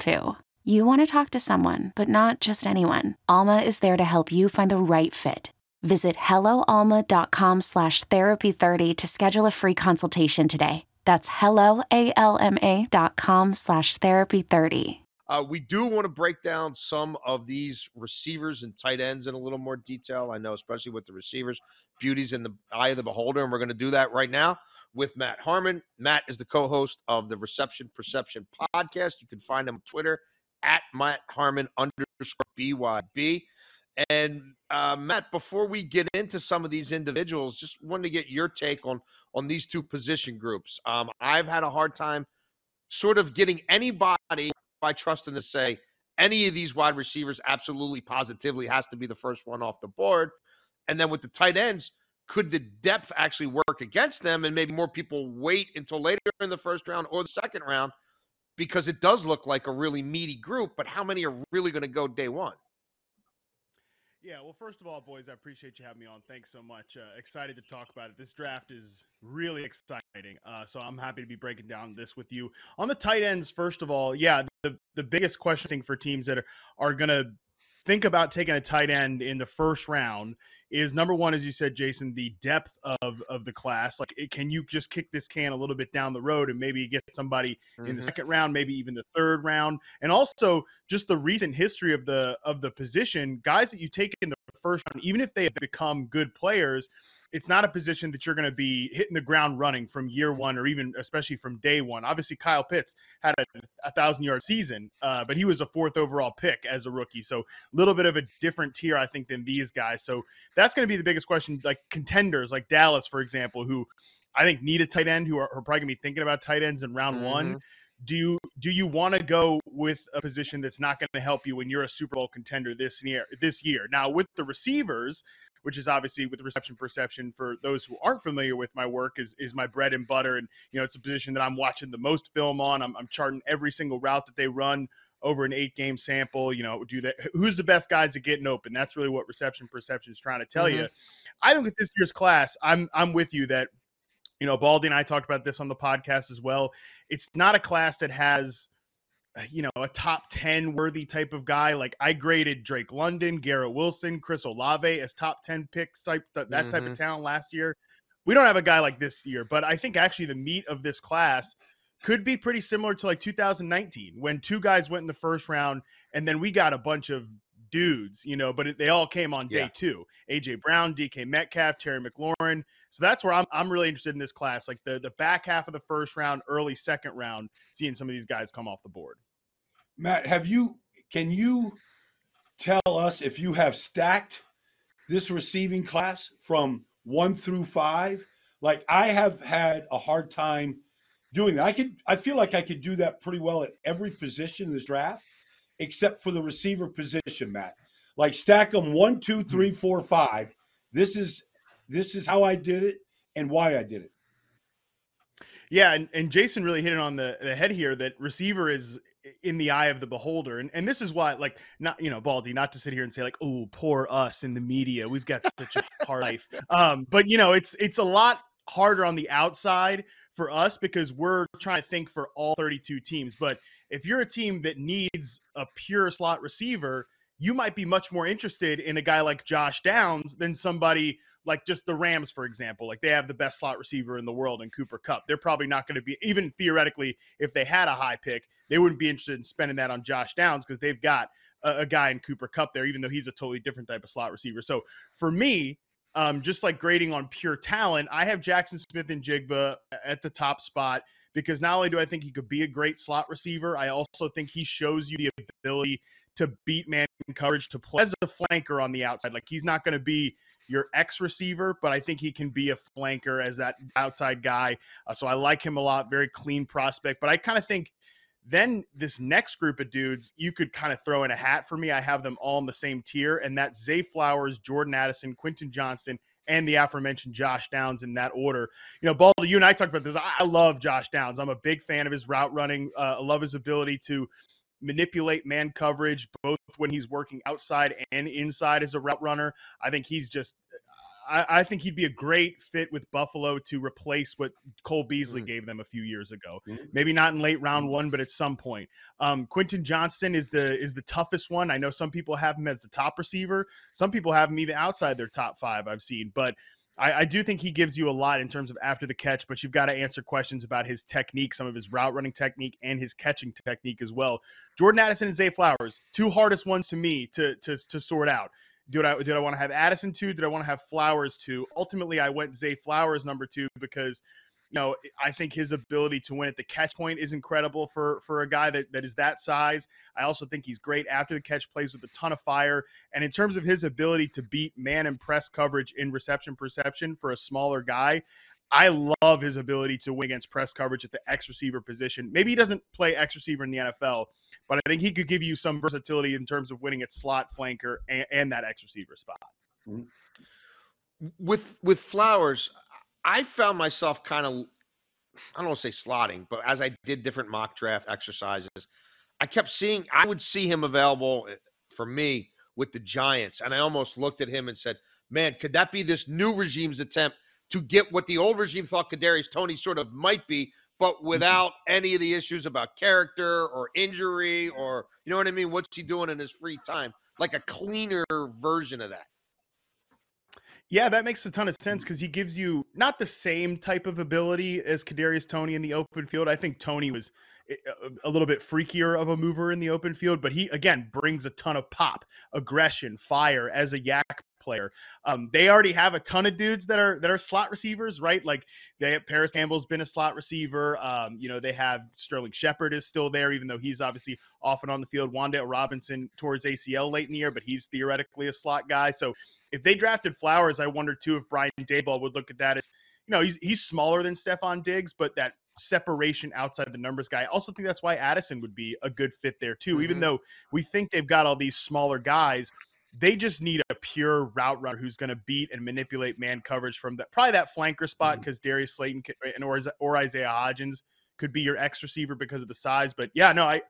too. You want to talk to someone, but not just anyone. Alma is there to help you find the right fit. Visit helloalma.com slash therapy30 to schedule a free consultation today. That's helloalma.com slash therapy30. Uh, we do want to break down some of these receivers and tight ends in a little more detail. I know, especially with the receivers, beauties in the eye of the beholder, and we're going to do that right now with Matt Harmon. Matt is the co-host of the Reception Perception podcast. You can find him on Twitter at Matt Harmon underscore BYB. And uh, Matt, before we get into some of these individuals, just wanted to get your take on on these two position groups. Um, I've had a hard time sort of getting anybody by trusting to say any of these wide receivers absolutely positively has to be the first one off the board. And then with the tight ends, could the depth actually work against them and maybe more people wait until later in the first round or the second round because it does look like a really meaty group, but how many are really going to go day one? Yeah, well, first of all, boys, I appreciate you having me on. Thanks so much. Uh, excited to talk about it. This draft is really exciting. Uh, so I'm happy to be breaking down this with you. On the tight ends, first of all, yeah, the, the biggest question for teams that are, are going to think about taking a tight end in the first round is number one, as you said, Jason, the depth of of the class. Like, it, can you just kick this can a little bit down the road and maybe get somebody mm-hmm. in the mm-hmm. second round, maybe even the third round, and also just the recent history of the of the position. Guys that you take in the first round, even if they have become good players, it's not a position that you're going to be hitting the ground running from year one or even especially from day one. Obviously, Kyle Pitts had a, a thousand yard season, uh, but he was a fourth overall pick as a rookie. So a little bit of a different tier, I think, than these guys. So that's going to be the biggest question. Like contenders, like Dallas, for example, who I think need a tight end, who are, are probably going to be thinking about tight ends in round mm-hmm. one do you do you want to go with a position that's not going to help you when you're a Super Bowl contender this year? This year, now with the receivers, which is obviously with reception perception for those who aren't familiar with my work is is my bread and butter. And you know it's a position that i'm watching the most film on. I'm, I'm charting every single route that they run over an eight game sample you know do that who's the best guys at getting open? That's really what reception perception is trying to tell mm-hmm. you i think with this year's class. I'm i'm with you that you know baldy and i talked about this on the podcast as well. It's not a class that has you know, a top 10 worthy type of guy. Like I graded Drake London, Garrett Wilson, Chris Olave as top 10 picks type that, that mm-hmm. type of mm-hmm. talent last year. We don't have a guy like this year, but I think actually the meat of this class could be pretty similar to like 2019 when two guys went in the first round and then we got a bunch of dudes, you know, but it, they all came on day yeah. two. AJ Brown, DK Metcalf, Terry McLaurin. So that's where I'm, I'm really interested in this class, like the, the back half of the first round, early second round, seeing some of these guys come off the board. Matt, have you, can you tell us if you have stacked this receiving class from one through five? Like I have had a hard time doing that. I could, I feel like I could do that pretty well at every position in this draft except for the receiver position, Matt. Like stack them one, two, three, hmm. four, five. This is this is how I did it and why I did it. Yeah, and, and Jason really hit it on the, the head here that receiver is in the eye of the beholder. And and this is why, like, not you know, Baldy, not to sit here and say, like, oh, poor us in the media. We've got such a hard life. Um, but you know, it's it's a lot harder on the outside for us because we're trying to think for all 32 teams. But if you're a team that needs a pure slot receiver, you might be much more interested in a guy like Josh Downs than somebody like just the Rams, for example, like they have the best slot receiver in the world in Cooper Kupp. They're probably not going to be, even theoretically, if they had a high pick, they wouldn't be interested in spending that on Josh Downs because they've got a, a, guy in Cooper Kupp there, even though he's a totally different type of slot receiver. So for me, um, just like grading on pure talent, I have Jackson Smith-Njigba at the top spot because not only do I think he could be a great slot receiver, I also think he shows you the ability to beat man coverage to play as a flanker on the outside. Like he's not going to be your X receiver, but I think he can be a flanker as that outside guy. Uh, so I like him a lot. Very clean prospect. But I kind of think then this next group of dudes, you could kind of throw in a hat for me. I have them all in the same tier, and that's Zay Flowers, Jordan Addison, Quentin Johnston, and the aforementioned Josh Downs in that order. You know, Baldy, you and I talked about this. I love Josh Downs. I'm a big fan of his route running. Uh, I love his ability to manipulate man coverage both when he's working outside and inside as a route runner. I think he's just I, I, think he'd be a great fit with Buffalo to replace what Cole Beasley mm. gave them a few years ago. Mm. Maybe not in late round mm. one, but at some point. Um, Quentin Johnston is the is the toughest one. I know some people have him as the top receiver. Some people have him even outside their top five. I've seen, but I, I, do think he gives you a lot in terms of after the catch, but you've got to answer questions about his technique, some of his route running technique, and his catching technique as well. Jordan Addison and Zay Flowers, two hardest ones to me to to, to sort out. Did I did I want to have Addison two? Did I want to have Flowers two? Ultimately, I went Zay Flowers number two because you know, I think his ability to win at the catch point is incredible for for a guy that, that is that size. I also think he's great after the catch, plays with a ton of fire. And in terms of his ability to beat man and press coverage in reception perception for a smaller guy, I love his ability to win against press coverage at the X receiver position. Maybe he doesn't play X receiver in the NFL, but I think he could give you some versatility in terms of winning at slot flanker and, and that X receiver spot. Mm-hmm. With with Flowers, I found myself kind of, I don't want to say slotting, but as I did different mock draft exercises, I kept seeing, I would see him available eh, for me with the Giants. And I almost looked at him and said, man, could that be this new regime's attempt to get what the old regime thought Kadarius Toney sort of might be, but mm-hmm. without any of the issues about character or injury or, you know what I mean? What's he doing in his free time? Like a cleaner version of that. Yeah, that makes a ton of sense because he gives you not the same type of ability as Kadarius Toney in the open field. I think Toney was eh, a little bit freakier of a mover in the open field, but he again brings a ton of pop, aggression, fire as a YAC player. Um, they already have a ton of dudes that are that are slot receivers, right? Like they have, Parris Campbell's been a slot receiver. Um, you know, they have Sterling Shepard is still there, even though he's obviously off and on the field. Wan'Dale Robinson towards ACL late in the year, but he's theoretically a slot guy. So if they drafted Flowers, I wonder too if Brian Daboll would look at that as you know he's he's smaller than Stefon Diggs, but that separation outside the numbers guy. I also think that's why Addison would be a good fit there too. Mm-hmm. Even though we think they've got all these smaller guys, they just need a pure route runner who's going to beat and manipulate man coverage from that probably that flanker spot because mm-hmm. Darius Slayton and or, or Isaiah Hodgins could be your X receiver because of the size. But yeah, no, I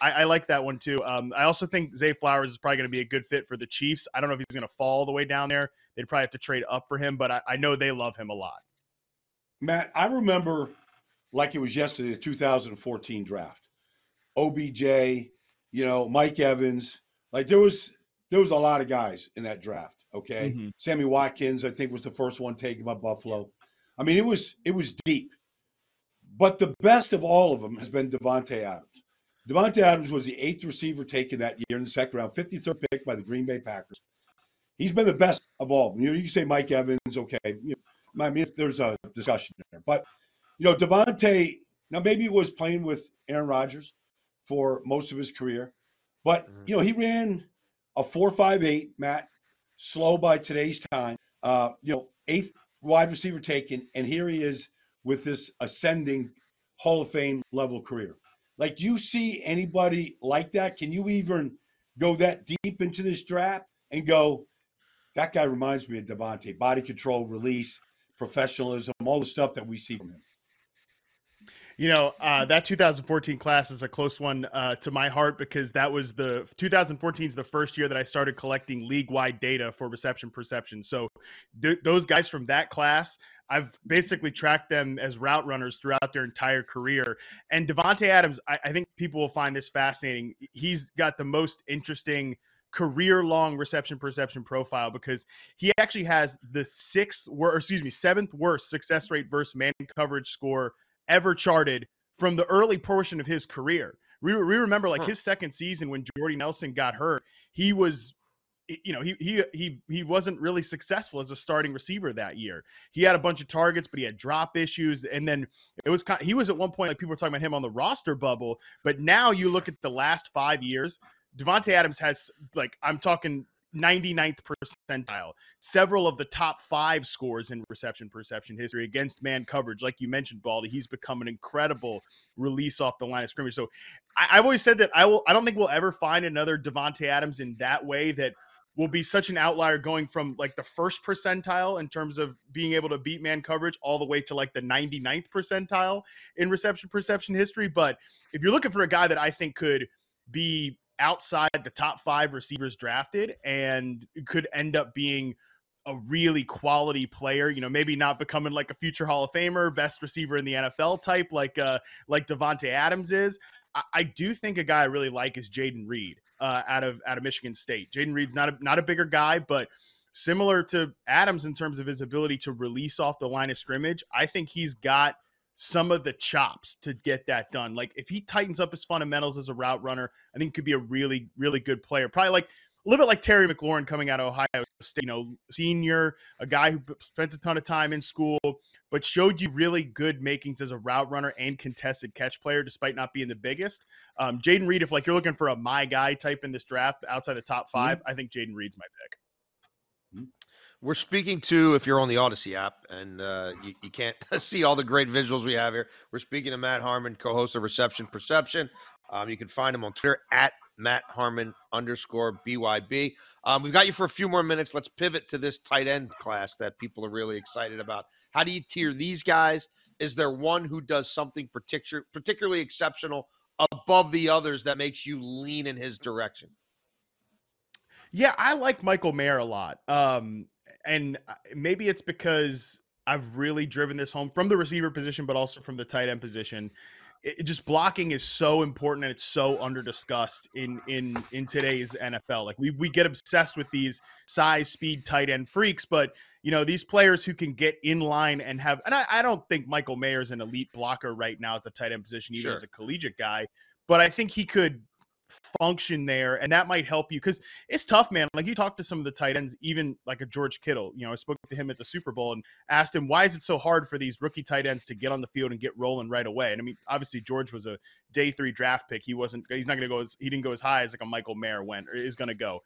I, I like that one too. Um, I also think Zay Flowers is probably going to be a good fit for the Chiefs. I don't know if he's going to fall all the way down there. They'd probably have to trade up for him, but I, I know they love him a lot. Matt, I remember like it was yesterday, the 2014 draft. OBJ, you know, Mike Evans. Like there was there was a lot of guys in that draft. Okay, mm-hmm. Sammy Watkins, I think, was the first one taken by Buffalo. I mean, it was it was deep, but the best of all of them has been Davante Adams. Davante Adams was the eighth receiver taken that year in the second round, 53rd pick by the Green Bay Packers. He's been the best of all. You know, you can say Mike Evans, okay. You know, I mean, there's a discussion there, but you know, Davante. Now maybe he was playing with Aaron Rodgers for most of his career, but mm-hmm. you know, he ran a four-five-eight. Matt, slow by today's time. Uh, you know, eighth wide receiver taken, and here he is with this ascending Hall of Fame level career. Like, do you see anybody like that? Can you even go that deep into this draft and go, that guy reminds me of Davante, body control, release, professionalism, all the stuff that we see from him. You know, uh, that 2014 class is a close one uh, to my heart because that was the 2014 is the first year that I started collecting league wide data for reception perception. So th- those guys from that class, I've basically tracked them as route runners throughout their entire career. And Davante Adams, I, I think people will find this fascinating. He's got the most interesting career long reception perception profile because he actually has the sixth, or excuse me, seventh worst success rate versus man coverage score ever charted from the early portion of his career. We, we remember like his second season when Jordy Nelson got hurt, he was you know, he he he he wasn't really successful as a starting receiver that year. He had a bunch of targets, but he had drop issues, and then it was kind. Of, he was at one point like people were talking about him on the roster bubble, but now you look at the last five years. Davante Adams has like I'm talking 99th percentile. Several of the top five scores in reception perception history against man coverage. Like you mentioned, Baldy, he's become an incredible release off the line of scrimmage. So I, have always said that I will I don't think we'll ever find another Davante Adams in that way that will be such an outlier going from like the first percentile in terms of being able to beat man coverage all the way to like the 99th percentile in reception perception history. But if you're looking for a guy that I think could be outside the top five receivers drafted and could end up being a really quality player, you know, maybe not becoming like a future Hall of Famer, best receiver in the NFL type, like uh like Davante Adams is. I, I do think a guy I really like is Jayden Reed uh, out of out of Michigan State. Jayden Reed's not a not a bigger guy, but similar to Adams in terms of his ability to release off the line of scrimmage. I think he's got some of the chops to get that done. Like if he tightens up his fundamentals as a route runner, I think he could be a really, really good player. Probably like a little bit like Terry McLaurin coming out of Ohio State, you know, senior, a guy who spent a ton of time in school, but showed you really good makings as a route runner and contested catch player, despite not being the biggest. Um, Jayden Reed, if like you're looking for a my guy type in this draft outside the top 5 mm-hmm. I think Jayden Reed's my pick. We're speaking to, if you're on the Audacy app and uh, you, you, can't see all the great visuals we have here, we're speaking to Matt Harmon, co host of Reception Perception. Um, you can find him on Twitter at Matt Harmon underscore BYB. Um, we've got you for a few more minutes. Let's pivot to this tight end class that people are really excited about. How do you tier these guys? Is there one who does something particular, particularly exceptional above the others that makes you lean in his direction? Yeah, I like Michael Mayer a lot. Um, and uh, maybe it's because I've really driven this home from the receiver position, but also from the tight end position. It, just blocking is so important and it's so under discussed in in in today's NFL. Like we we get obsessed with these size, speed, tight end freaks, but you know these players who can get in line and have. And I, I don't think Michael Mayer is an elite blocker right now at the tight end position, even sure. as a collegiate guy. But I think he could function there and that might help you because it's tough man like you talk to some of the tight ends even like a george kittle you know i spoke to him at the super bowl and asked him why is it so hard for these rookie tight ends to get on the field and get rolling right away? And i mean obviously george was a day three draft pick. He wasn't he's not going to go as he didn't go as high as like a michael mayer went or is going to go.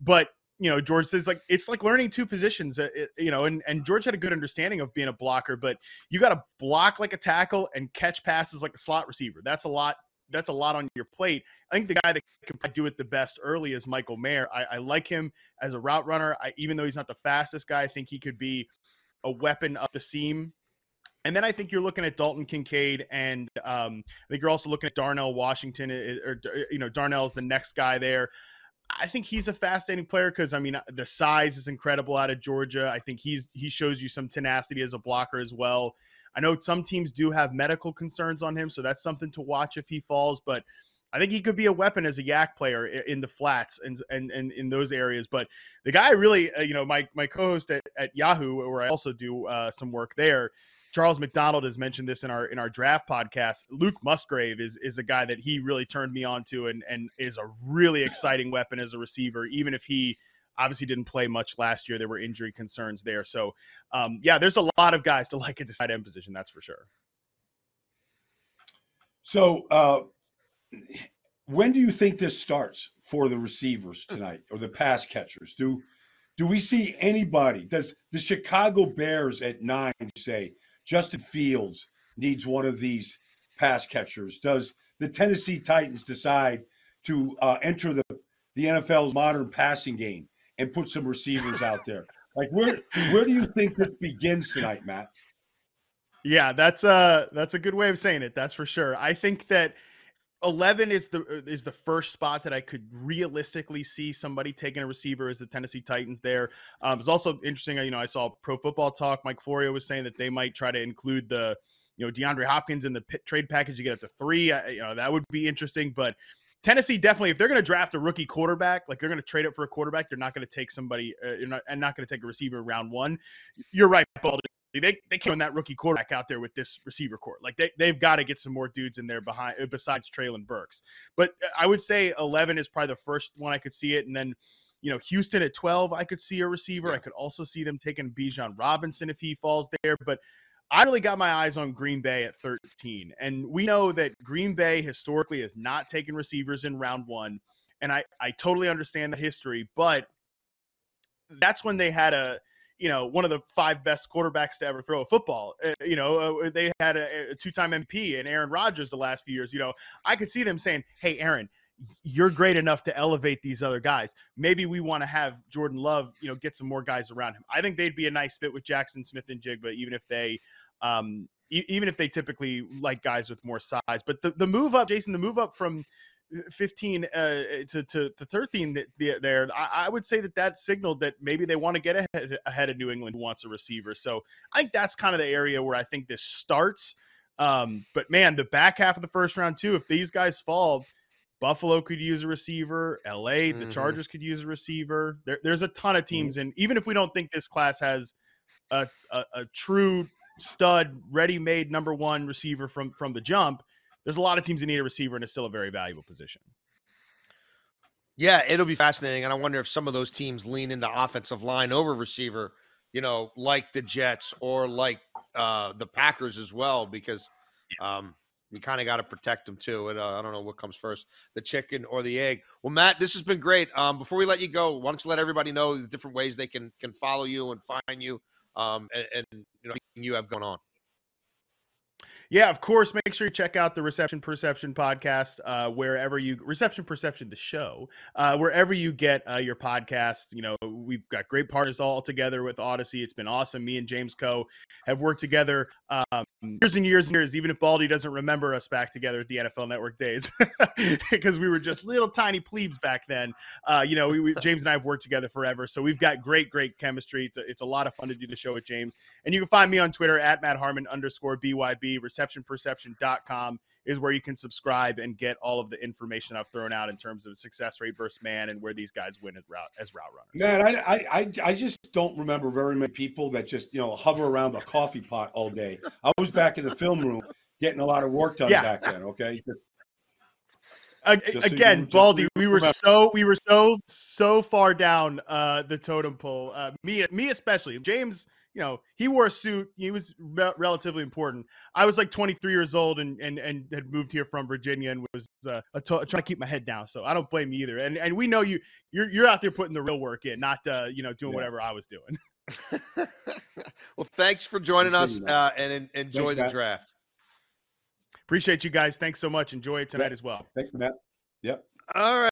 But you know, George says like it's like learning two positions, uh, you know, and and George had a good understanding of being a blocker, but you got to block like a tackle and catch passes like a slot receiver. That's a lot that's a lot on your plate. I think the guy that can do it the best early is Michael Mayer. I, I like him as a route runner. I, even though he's not the fastest guy, I think he could be a weapon up the seam. And then I think you're looking at Dalton Kincaid, and um, I think you're also looking at Darnell Washington, uh, uh, or uh, you know Darnell is the next guy there. I think he's a fascinating player because I mean the size is incredible out of Georgia. I think he's he shows you some tenacity as a blocker as well. I know some teams do have medical concerns on him, so that's something to watch if he falls. But I think he could be a weapon as a YAC player in the flats and and, and in those areas. But the guy really, uh, you know, my my co-host at, at Yahoo, where I also do uh, some work there, Charles McDonald has mentioned this in our in our draft podcast. Luke Musgrave is is a guy that he really turned me on to and and is a really exciting weapon as a receiver, even if he obviously didn't play much last year. There were injury concerns there. So, um, yeah, there's a lot of guys to like at the tight end position. That's for sure. So, uh, when do you think this starts for the receivers tonight or the pass catchers? Do do we see anybody? Does the Chicago Bears at nine say Justin Fields needs one of these pass catchers? Does the Tennessee Titans decide to uh, enter the the NFL's modern passing game and put some receivers out there. Like where where do you think this begins tonight, Matt? Yeah, that's a that's a good way of saying it. That's for sure. I think that 11 is the is the first spot that I could realistically see somebody taking a receiver as the Tennessee Titans there. Um, it's also interesting. You know, I saw Pro Football Talk. Mike Florio was saying that they might try to include the you know DeAndre Hopkins in the trade package. You get up to three. I, you know, that would be interesting. But Tennessee definitely, if they're going to draft a rookie quarterback, like they're going to trade it for a quarterback, they're not going to take somebody, uh, you're not, and not going to take a receiver round one. You're right, Baldy. They they can't that rookie quarterback out there with this receiver court. Like they they've got to get some more dudes in there behind uh, besides Treylon Burks. But uh, I would say 11 is probably the first one I could see it, and then you know, Houston at 12, I could see a receiver. Yeah. I could also see them taking Bijan Robinson if he falls there. But I really got my eyes on Green Bay at 13. And we know that Green Bay historically has not taken receivers in round one. And I, I totally understand the history, but that's when they had a, you know, one of the five best quarterbacks to ever throw a football. Uh, you know, uh, they had a, a two time MVP and Aaron Rodgers the last few years. You know, I could see them saying, hey, Aaron, you're great enough to elevate these other guys. Maybe we want to have Jordan Love, you know, get some more guys around him. I think they'd be a nice fit with Jackson Smith-Njigba, even if they, um, e- even if they typically like guys with more size. But the, the move up, Jason, the move up from 15 uh, to, to, to 13 there, I, I, would say that that signaled that maybe they want to get ahead, ahead of New England who wants a receiver. So I think that's kind of the area where I think this starts. Um, but man, the back half of the first round too, if these guys fall – Buffalo could use a receiver. LA, mm-hmm. the Chargers could use a receiver. There, there's a ton of mm-hmm. teams, mm-hmm. and even if we don't think this class has a, a, a true stud, ready-made number one receiver from from the jump, there's a lot of teams that need a receiver, and it's still a very valuable position. Yeah, it'll be fascinating, and I wonder if some of those teams lean into offensive line over receiver. You know, like the Jets or like uh, the Packers as well, because um, you kind of got to protect them too. And uh, I don't know what comes first, the chicken or the egg. Well, Matt, this has been great. Um, before we let you go, why don't you let everybody know the different ways they can can follow you and find you, um, and, and you know you have going on. Yeah, of course. Make sure you check out the Reception Perception podcast uh, wherever you Reception Perception the show uh, wherever you get uh, your podcast. You know, we've got great partners all together with Audacy. It's been awesome. Me and James Koh have worked together um, years and years and years. Even if Baldy doesn't remember us back together at the NFL Network days, because we were just little tiny plebes back then. Uh, you know, we, we, James and I have worked together forever, so we've got great, great chemistry. It's a, it's a lot of fun to do the show with James. And you can find me on Twitter at Matt Harmon underscore BYB. ReceptionPerception.com is where you can subscribe and get all of the information I've thrown out in terms of success rate versus man and where these guys win as route as route runners. Man, I I I just don't remember very many people that just you know hover around the coffee pot all day. I was back in the film room getting a lot of work done yeah. back then. Okay. again, so Baldy, we were so we were so so far down uh, the totem pole. Uh, me, me especially. James you know, he wore a suit. He was re- relatively important. I was like 23 years old and and and had moved here from Virginia and was uh, to- trying to keep my head down. So I don't blame you either. And and we know you you're you're out there putting the real work in, not uh, you know doing yeah. whatever I was doing. well, thanks for joining us uh, and enjoy thanks, the Matt. draft. Appreciate you guys. Thanks so much. Enjoy it tonight as well. Thanks, Matt. Yep. All right.